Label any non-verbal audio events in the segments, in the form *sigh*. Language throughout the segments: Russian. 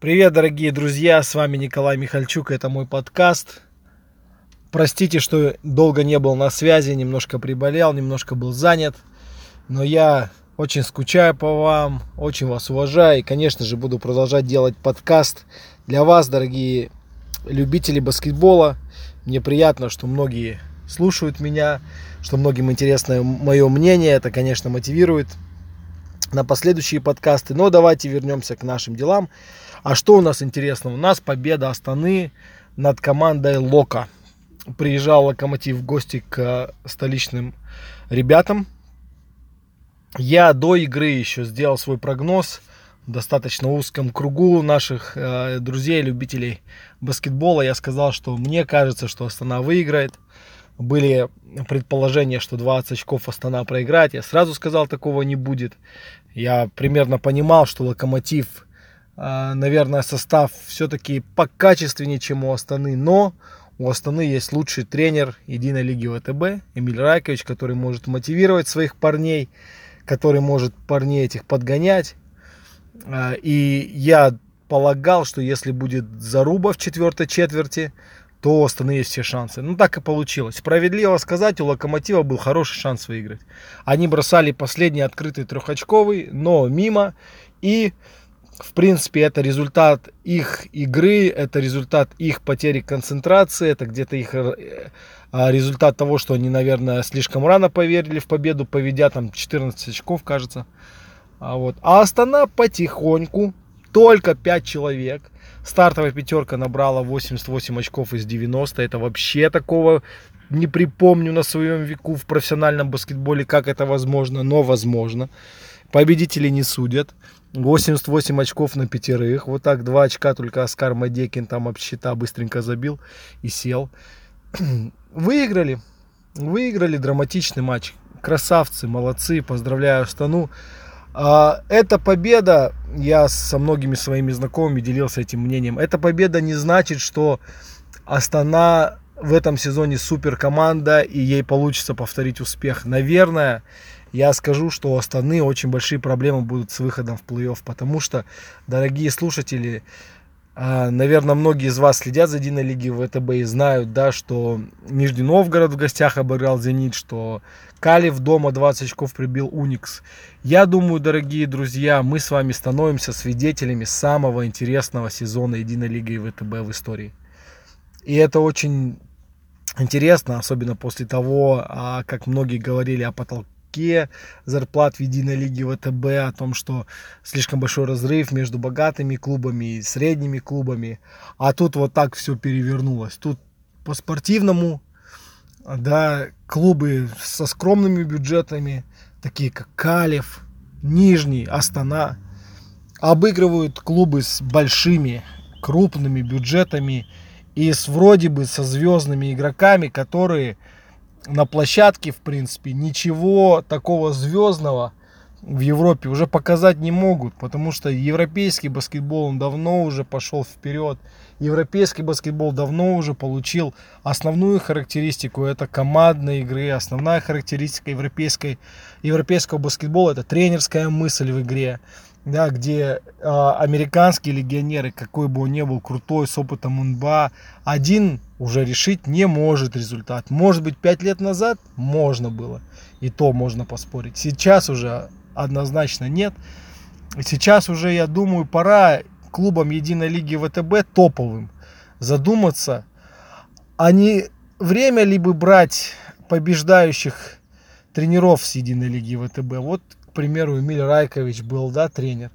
Привет, дорогие друзья, с вами Николай Михальчук, это мой подкаст. Простите, что долго не был на связи, немножко приболел, немножко был занят, но я очень скучаю по вам, очень вас уважаю и, конечно же, буду продолжать делать подкаст для вас, дорогие любители баскетбола. Мне приятно, что многие слушают меня, что многим интересно мое мнение, это, конечно, мотивирует на последующие подкасты. Но давайте вернемся к нашим делам. А что у нас интересно? У нас победа Астаны над командой Лока. Приезжал Локомотив в гости к столичным ребятам. Я до игры еще сделал свой прогноз в достаточно узком кругу наших э, друзей, любителей баскетбола. Я сказал, что мне кажется, что Астана выиграет. Были предположения, что 20 очков Астана проиграет. Я сразу сказал, такого не будет. Я примерно понимал, что Локомотив а, наверное, состав все-таки покачественнее, чем у Астаны, но у Астаны есть лучший тренер единой лиги ВТБ, Эмиль Райкович, который может мотивировать своих парней, который может парней этих подгонять. А, и я полагал, что если будет заруба в четвертой четверти, то есть все шансы. Ну, так и получилось. Справедливо сказать, у Локомотива был хороший шанс выиграть. Они бросали последний открытый трехочковый, но мимо. И в принципе, это результат их игры, это результат их потери концентрации, это где-то их э, а, результат того, что они, наверное, слишком рано поверили в победу, поведя там 14 очков, кажется. А, вот. а Астана потихоньку, только 5 человек. Стартовая пятерка набрала 88 очков из 90. Это вообще такого не припомню на своем веку в профессиональном баскетболе, как это возможно, но возможно. Победители не судят. 88 очков на пятерых. Вот так 2 очка только Оскар Мадекин там об счета быстренько забил и сел. *clears throat* Выиграли. Выиграли драматичный матч. Красавцы, молодцы, поздравляю Стану. А, эта победа, я со многими своими знакомыми делился этим мнением, эта победа не значит, что Астана в этом сезоне супер команда и ей получится повторить успех. Наверное, я скажу, что у Астаны очень большие проблемы будут с выходом в плей-офф, потому что, дорогие слушатели, наверное, многие из вас следят за Единой Лиги ВТБ и знают, да, что Нижний Новгород в гостях обыграл Зенит, что Калив дома 20 очков прибил Уникс. Я думаю, дорогие друзья, мы с вами становимся свидетелями самого интересного сезона Единой Лиги ВТБ в истории. И это очень интересно, особенно после того, а, как многие говорили о потолке потолке зарплат в единой лиге ВТБ, о том, что слишком большой разрыв между богатыми клубами и средними клубами. А тут вот так все перевернулось. Тут по спортивному, да, клубы со скромными бюджетами, такие как Калев, Нижний, Астана, обыгрывают клубы с большими, крупными бюджетами и с вроде бы со звездными игроками, которые на площадке, в принципе, ничего такого звездного в Европе уже показать не могут, потому что европейский баскетбол он давно уже пошел вперед. Европейский баскетбол давно уже получил основную характеристику, это командной игры, основная характеристика европейской, европейского баскетбола, это тренерская мысль в игре да, где э, американские легионеры, какой бы он ни был крутой, с опытом НБА, один уже решить не может результат. Может быть, пять лет назад можно было, и то можно поспорить. Сейчас уже однозначно нет. Сейчас уже, я думаю, пора клубам Единой Лиги ВТБ топовым задуматься, а не время либо брать побеждающих тренеров с Единой Лиги ВТБ. Вот к примеру, Эмиль Райкович был, да, тренер.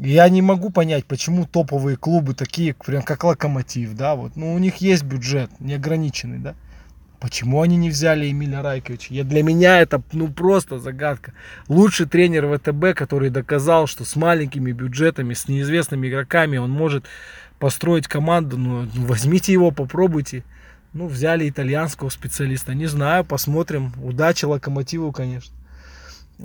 Я не могу понять, почему топовые клубы такие, прям как Локомотив, да, вот, ну у них есть бюджет неограниченный, да. Почему они не взяли Эмиля Райковича? Я, для меня это ну просто загадка. Лучший тренер ВТБ, который доказал, что с маленькими бюджетами, с неизвестными игроками он может построить команду. Ну, ну возьмите его, попробуйте. Ну, взяли итальянского специалиста. Не знаю, посмотрим. Удачи Локомотиву, конечно.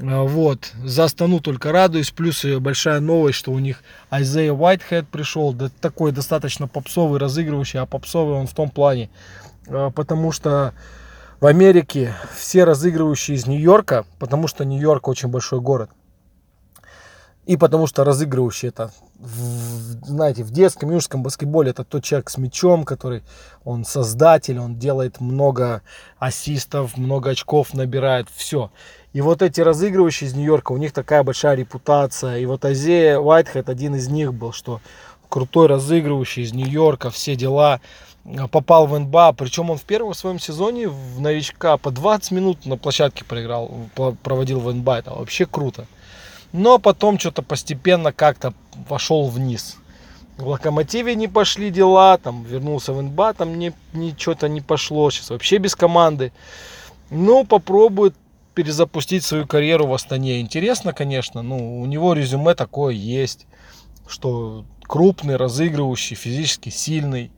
А, вот, за Астану только радуюсь. Плюс большая новость, что у них Айзея Уайтхед пришел. Да, такой достаточно попсовый, разыгрывающий. А попсовый он в том плане, а, потому что в Америке все разыгрывающие из Нью-Йорка, потому что Нью-Йорк очень большой город. И потому что разыгрывающий это, в, знаете, в детском, юношеском баскетболе это тот человек с мячом, который, он создатель, он делает много ассистов, много очков набирает, все. И вот эти разыгрывающие из Нью-Йорка, у них такая большая репутация. И вот Азея Уайтхед один из них был, что крутой разыгрывающий из Нью-Йорка, все дела попал в НБА, причем он в первом своем сезоне в новичка по 20 минут на площадке проиграл, проводил в НБА, это вообще круто. Но потом что-то постепенно как-то пошел вниз. В Локомотиве не пошли дела, там вернулся в НБА, там не, ничего-то не пошло, сейчас вообще без команды. Ну, попробует перезапустить свою карьеру в Астане. Интересно, конечно, ну, у него резюме такое есть, что крупный, разыгрывающий, физически сильный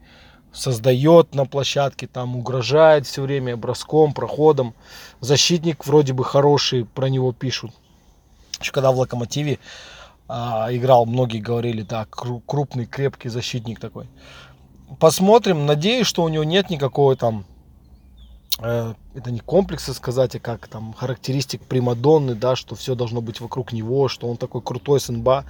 создает на площадке, там угрожает все время броском, проходом. Защитник вроде бы хороший, про него пишут. Еще когда в Локомотиве а, играл, многие говорили, да, крупный, крепкий защитник такой. Посмотрим, надеюсь, что у него нет никакого там, э, это не комплекса сказать, а как там характеристик Примадонны, да, что все должно быть вокруг него, что он такой крутой СНБА.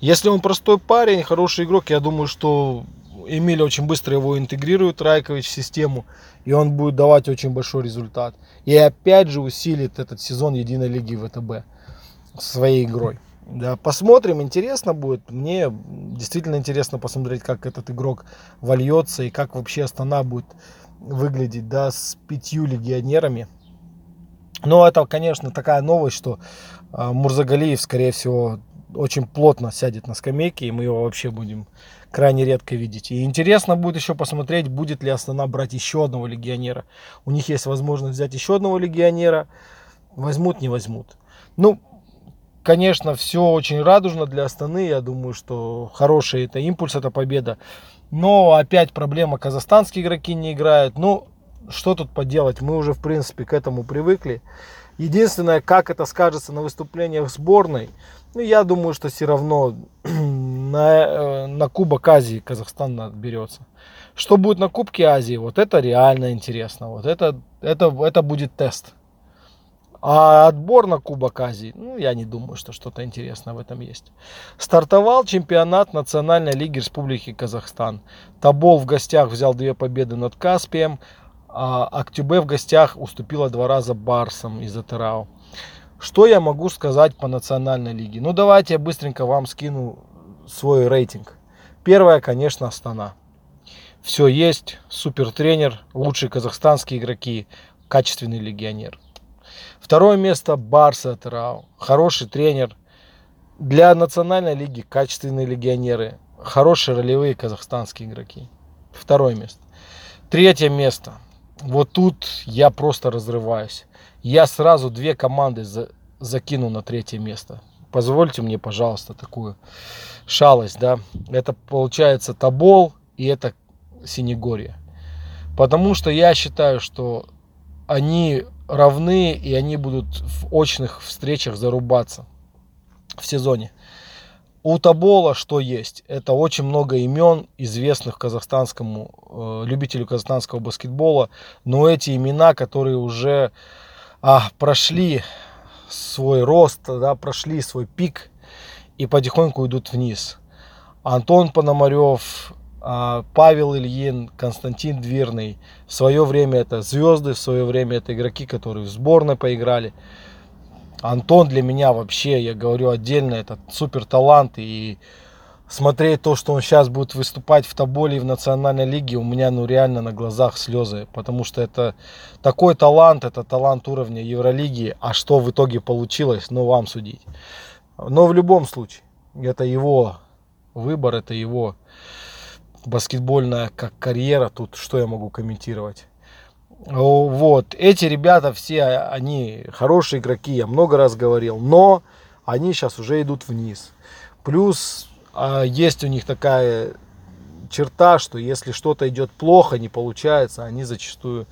Если он простой парень, хороший игрок, я думаю, что Эмиль очень быстро его интегрирует, Райкович, в систему, и он будет давать очень большой результат. И опять же усилит этот сезон Единой Лиги ВТБ своей игрой. Да, посмотрим, интересно будет. Мне действительно интересно посмотреть, как этот игрок вольется и как вообще Астана будет выглядеть, да, с пятью легионерами. Но это, конечно, такая новость, что э, Мурзагалиев, скорее всего, очень плотно сядет на скамейке, и мы его вообще будем крайне редко видеть. И интересно будет еще посмотреть, будет ли Астана брать еще одного легионера. У них есть возможность взять еще одного легионера. Возьмут, не возьмут. Ну, конечно, все очень радужно для Астаны. Я думаю, что хороший это импульс, это победа. Но опять проблема, казахстанские игроки не играют. Ну, что тут поделать, мы уже, в принципе, к этому привыкли. Единственное, как это скажется на выступлениях сборной, ну, я думаю, что все равно *clears throat* на, э, на Кубок Азии Казахстан отберется. Что будет на Кубке Азии, вот это реально интересно. Вот это, это, это будет тест. А отбор на Кубок Азии, ну, я не думаю, что что-то интересное в этом есть. Стартовал чемпионат Национальной лиги Республики Казахстан. Табол в гостях взял две победы над Каспием, а Актюбе в гостях уступила два раза Барсам из Атырау. Что я могу сказать по национальной лиге? Ну, давайте я быстренько вам скину свой рейтинг. Первое, конечно, Астана. Все есть, супер тренер, лучшие казахстанские игроки, качественный легионер. Второе место Барса Атырау. Хороший тренер. Для национальной лиги качественные легионеры. Хорошие ролевые казахстанские игроки. Второе место. Третье место. Вот тут я просто разрываюсь я сразу две команды за, закину на третье место. Позвольте мне, пожалуйста, такую шалость, да. Это получается Табол и это Синегория. Потому что я считаю, что они равны и они будут в очных встречах зарубаться в сезоне. У Табола что есть? Это очень много имен, известных казахстанскому э, любителю казахстанского баскетбола, но эти имена, которые уже а, прошли свой рост, да, прошли свой пик и потихоньку идут вниз. Антон Пономарев, Павел Ильин, Константин Дверный. В свое время это звезды, в свое время это игроки, которые в сборной поиграли. Антон для меня вообще, я говорю отдельно, это супер талант и смотреть то, что он сейчас будет выступать в Тоболе и в национальной лиге, у меня ну реально на глазах слезы, потому что это такой талант, это талант уровня Евролиги, а что в итоге получилось, ну вам судить. Но в любом случае, это его выбор, это его баскетбольная как карьера, тут что я могу комментировать. Вот, эти ребята все, они хорошие игроки, я много раз говорил, но они сейчас уже идут вниз. Плюс а есть у них такая черта, что если что-то идет плохо, не получается, они зачастую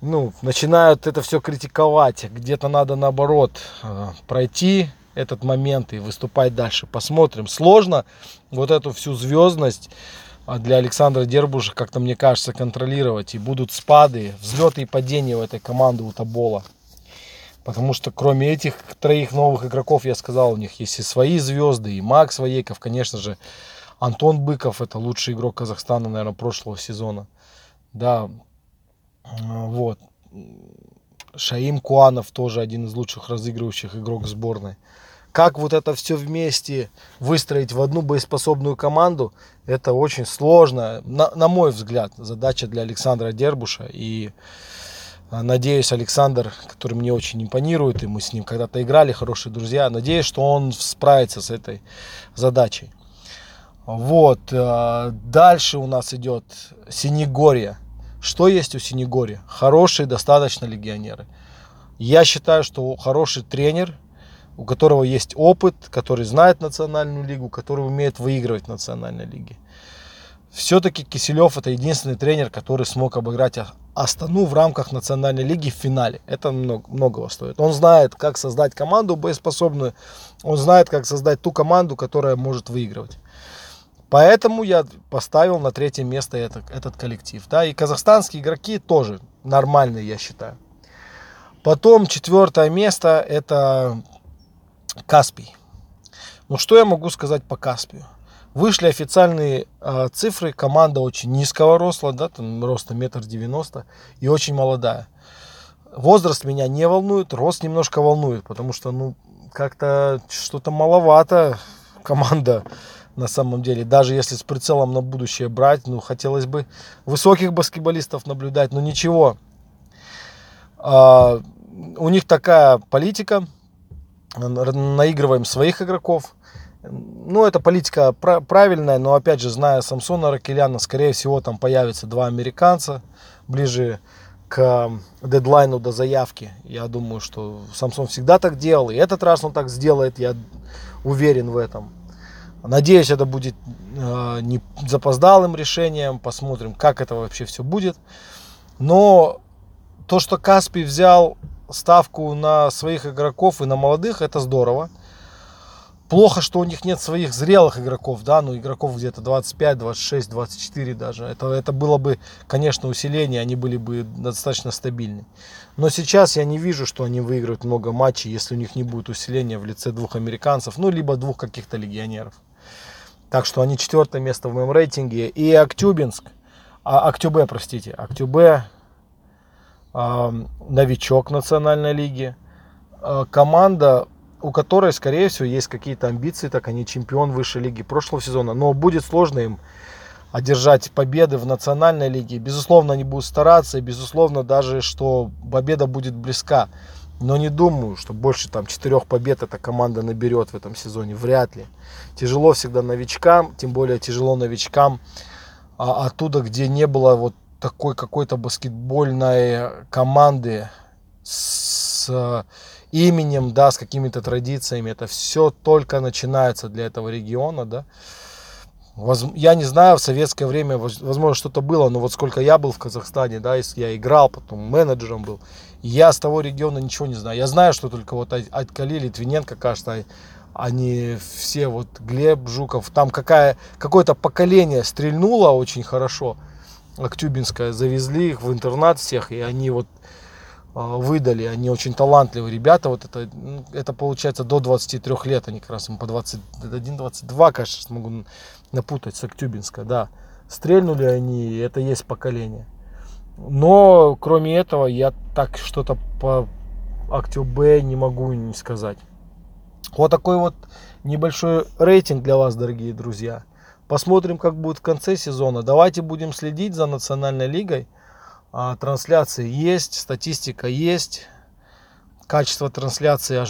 ну, начинают это все критиковать. Где-то надо наоборот а, пройти этот момент и выступать дальше. Посмотрим. Сложно вот эту всю звездность а, для Александра Дербуша, как-то мне кажется, контролировать. И будут спады, взлеты и падения у этой команды у Табола. Потому что кроме этих троих новых игроков, я сказал, у них есть и свои звезды, и Макс Воейков, конечно же, Антон Быков, это лучший игрок Казахстана, наверное, прошлого сезона. Да, вот. Шаим Куанов тоже один из лучших разыгрывающих игрок сборной. Как вот это все вместе выстроить в одну боеспособную команду, это очень сложно, на, на мой взгляд, задача для Александра Дербуша. И а, надеюсь, Александр, который мне очень импонирует, и мы с ним когда-то играли, хорошие друзья, надеюсь, что он справится с этой задачей. Вот, а, дальше у нас идет Синегорье. Что есть у Синегорья? Хорошие достаточно легионеры. Я считаю, что хороший тренер, у которого есть опыт, который знает национальную лигу, который умеет выигрывать в национальной лиге. Все-таки Киселев это единственный тренер, который смог обыграть Астану в рамках национальной лиги в финале. Это много, многого стоит. Он знает, как создать команду боеспособную. Он знает, как создать ту команду, которая может выигрывать. Поэтому я поставил на третье место этот, этот коллектив. Да, и казахстанские игроки тоже нормальные, я считаю. Потом четвертое место это Каспий. Ну что я могу сказать по Каспию? Вышли официальные э, цифры. Команда очень низкого роста, да, там роста метр девяносто и очень молодая. Возраст меня не волнует, рост немножко волнует, потому что, ну, как-то что-то маловато команда на самом деле. Даже если с прицелом на будущее брать, ну, хотелось бы высоких баскетболистов наблюдать, но ничего. А, у них такая политика, наигрываем своих игроков. Ну, это политика правильная, но опять же, зная Самсона Ракеляна, скорее всего, там появятся два американца ближе к дедлайну до заявки. Я думаю, что Самсон всегда так делал, и этот раз он так сделает, я уверен в этом. Надеюсь, это будет э, не запоздалым решением. Посмотрим, как это вообще все будет. Но то, что Каспий взял ставку на своих игроков и на молодых, это здорово. Плохо, что у них нет своих зрелых игроков, да, ну игроков где-то 25, 26, 24 даже. Это, это было бы, конечно, усиление, они были бы достаточно стабильны. Но сейчас я не вижу, что они выиграют много матчей, если у них не будет усиления в лице двух американцев, ну либо двух каких-то легионеров. Так что они четвертое место в моем рейтинге. И Актюбинск, а, Актюбе, простите, Актюбе, новичок национальной лиги. Э, команда, у которой, скорее всего, есть какие-то амбиции, так они чемпион высшей лиги прошлого сезона. Но будет сложно им одержать победы в национальной лиге. Безусловно, они будут стараться, и безусловно, даже что победа будет близка. Но не думаю, что больше там четырех побед эта команда наберет в этом сезоне. Вряд ли. Тяжело всегда новичкам, тем более тяжело новичкам а, оттуда, где не было вот такой какой-то баскетбольной команды с э, именем, да, с какими-то традициями. Это все только начинается для этого региона, да. Я не знаю, в советское время, возможно, что-то было, но вот сколько я был в Казахстане, да, я играл, потом менеджером был, я с того региона ничего не знаю. Я знаю, что только вот Айткали, Литвиненко, кажется, они все, вот Глеб Жуков, там какая, какое-то поколение стрельнуло очень хорошо, Актюбинское, завезли их в интернат всех, и они вот а, выдали, они очень талантливые ребята, вот это, ну, это получается до 23 лет, они как раз по 21-22, кажется, смогу напутать с Актюбинска, да. Стрельнули они, это есть поколение. Но кроме этого я так что-то по Актюбе не могу не сказать. Вот такой вот небольшой рейтинг для вас, дорогие друзья. Посмотрим, как будет в конце сезона. Давайте будем следить за национальной лигой. А, трансляции есть, статистика есть. Качество трансляции,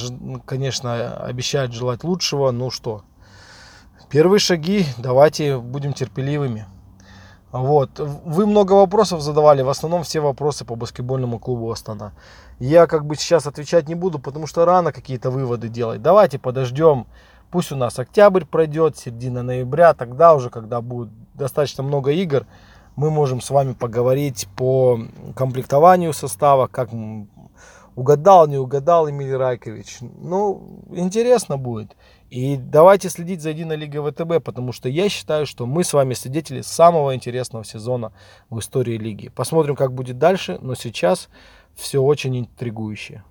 конечно, обещает желать лучшего. Ну что, первые шаги, давайте будем терпеливыми. Вот. Вы много вопросов задавали, в основном все вопросы по баскетбольному клубу Астана. Я как бы сейчас отвечать не буду, потому что рано какие-то выводы делать. Давайте подождем, пусть у нас октябрь пройдет, середина ноября, тогда уже, когда будет достаточно много игр, мы можем с вами поговорить по комплектованию состава, как угадал, не угадал Эмиль Райкович. Ну, интересно будет. И давайте следить за единой лигой ВТБ, потому что я считаю, что мы с вами свидетели самого интересного сезона в истории лиги. Посмотрим, как будет дальше, но сейчас все очень интригующее.